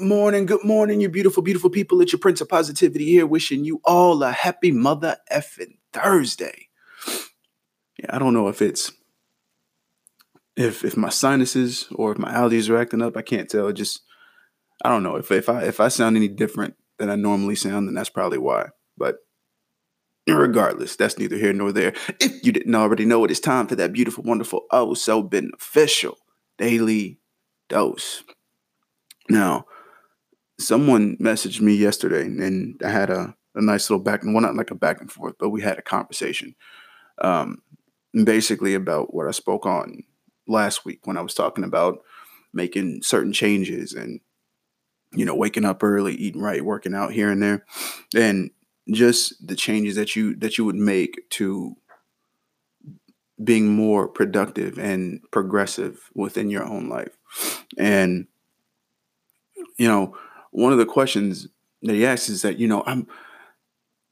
morning, good morning, you beautiful, beautiful people. It's your Prince of Positivity here, wishing you all a happy Mother effing Thursday. Yeah, I don't know if it's if if my sinuses or if my allergies are acting up. I can't tell. Just I don't know if if I if I sound any different than I normally sound, then that's probably why. But regardless, that's neither here nor there. If you didn't already know it, it's time for that beautiful, wonderful, oh so beneficial daily dose. Now, someone messaged me yesterday and I had a, a nice little back and well not like a back and forth, but we had a conversation. Um basically about what I spoke on last week when I was talking about making certain changes and you know waking up early, eating right, working out here and there. And just the changes that you that you would make to being more productive and progressive within your own life. And you know, one of the questions that he asks is that, you know, I'm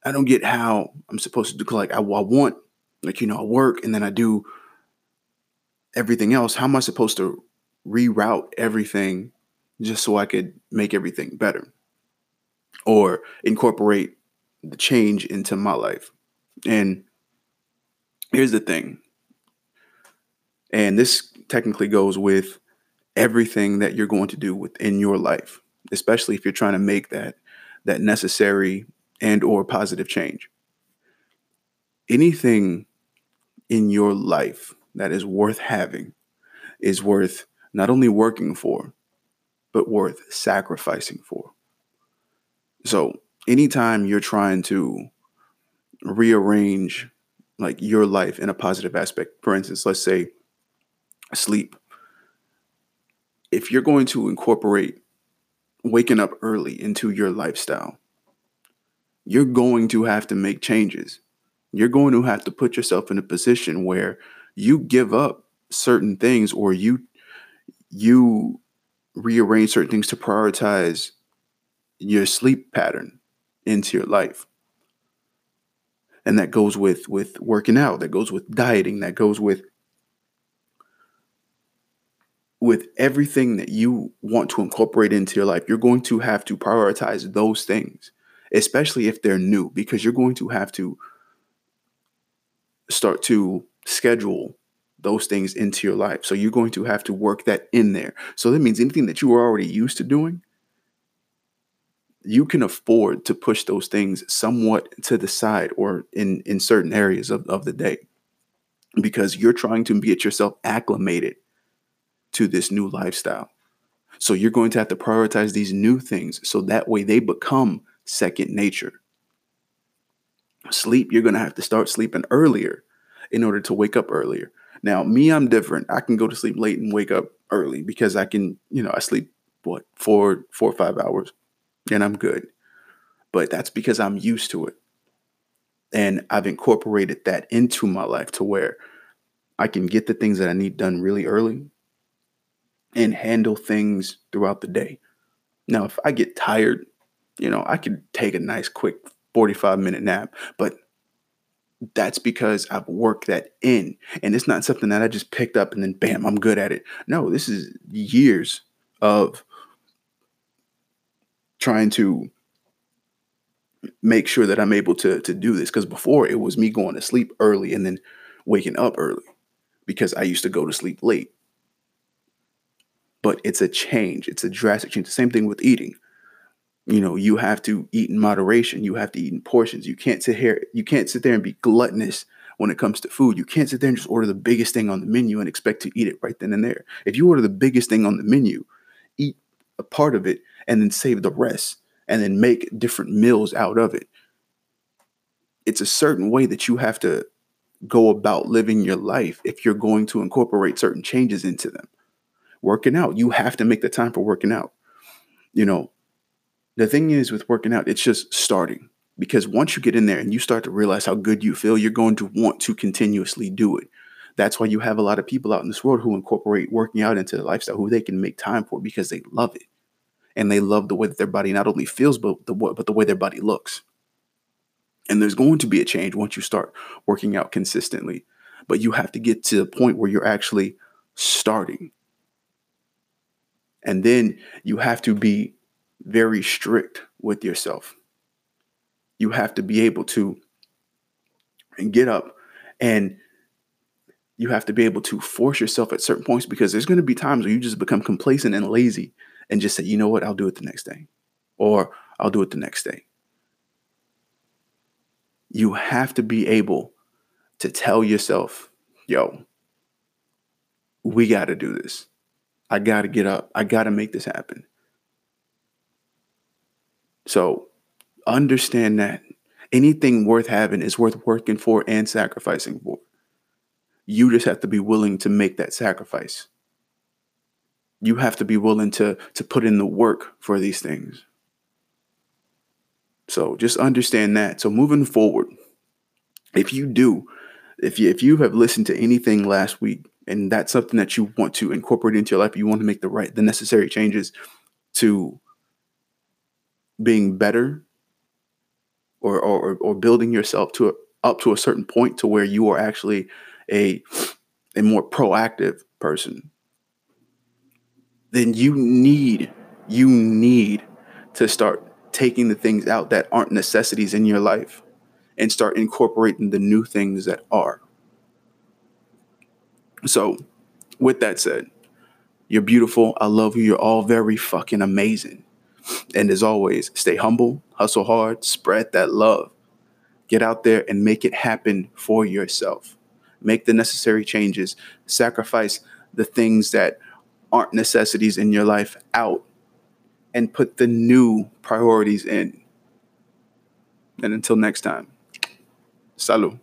I don't get how I'm supposed to do like I, I want like you know, I work and then I do everything else. How am I supposed to reroute everything just so I could make everything better? Or incorporate the change into my life. And here's the thing. And this technically goes with everything that you're going to do within your life, especially if you're trying to make that that necessary and or positive change. Anything in your life that is worth having is worth not only working for, but worth sacrificing for. So, anytime you're trying to rearrange like your life in a positive aspect, for instance, let's say sleep. If you're going to incorporate waking up early into your lifestyle, you're going to have to make changes. You're going to have to put yourself in a position where you give up certain things or you you rearrange certain things to prioritize your sleep pattern into your life and that goes with with working out that goes with dieting that goes with with everything that you want to incorporate into your life you're going to have to prioritize those things especially if they're new because you're going to have to start to schedule those things into your life. So you're going to have to work that in there. So that means anything that you are already used to doing you can afford to push those things somewhat to the side or in in certain areas of, of the day because you're trying to get yourself acclimated to this new lifestyle so you're going to have to prioritize these new things so that way they become second nature sleep you're going to have to start sleeping earlier in order to wake up earlier now me i'm different i can go to sleep late and wake up early because i can you know i sleep what four four or five hours and I'm good. But that's because I'm used to it. And I've incorporated that into my life to where I can get the things that I need done really early and handle things throughout the day. Now, if I get tired, you know, I could take a nice quick 45 minute nap, but that's because I've worked that in. And it's not something that I just picked up and then bam, I'm good at it. No, this is years of trying to make sure that I'm able to to do this because before it was me going to sleep early and then waking up early because I used to go to sleep late. But it's a change. It's a drastic change. The same thing with eating. You know, you have to eat in moderation. You have to eat in portions. You can't sit here. You can't sit there and be gluttonous when it comes to food. You can't sit there and just order the biggest thing on the menu and expect to eat it right then and there. If you order the biggest thing on the menu, eat a part of it and then save the rest and then make different meals out of it. It's a certain way that you have to go about living your life if you're going to incorporate certain changes into them. Working out, you have to make the time for working out. You know, the thing is with working out, it's just starting because once you get in there and you start to realize how good you feel, you're going to want to continuously do it. That's why you have a lot of people out in this world who incorporate working out into their lifestyle, who they can make time for because they love it and they love the way that their body not only feels but the but the way their body looks. And there's going to be a change once you start working out consistently, but you have to get to the point where you're actually starting. And then you have to be very strict with yourself. You have to be able to get up and you have to be able to force yourself at certain points because there's going to be times where you just become complacent and lazy and just say, you know what, I'll do it the next day, or I'll do it the next day. You have to be able to tell yourself, yo, we got to do this. I got to get up. I got to make this happen. So understand that anything worth having is worth working for and sacrificing for. You just have to be willing to make that sacrifice. You have to be willing to, to put in the work for these things. So just understand that. So moving forward, if you do, if you if you have listened to anything last week and that's something that you want to incorporate into your life, you want to make the right the necessary changes to being better or or, or building yourself to a, up to a certain point to where you are actually a a more proactive person then you need you need to start taking the things out that aren't necessities in your life and start incorporating the new things that are so with that said you're beautiful. I love you. You're all very fucking amazing. And as always stay humble hustle hard spread that love. Get out there and make it happen for yourself. Make the necessary changes. Sacrifice the things that aren't necessities in your life out and put the new priorities in. And until next time, salud.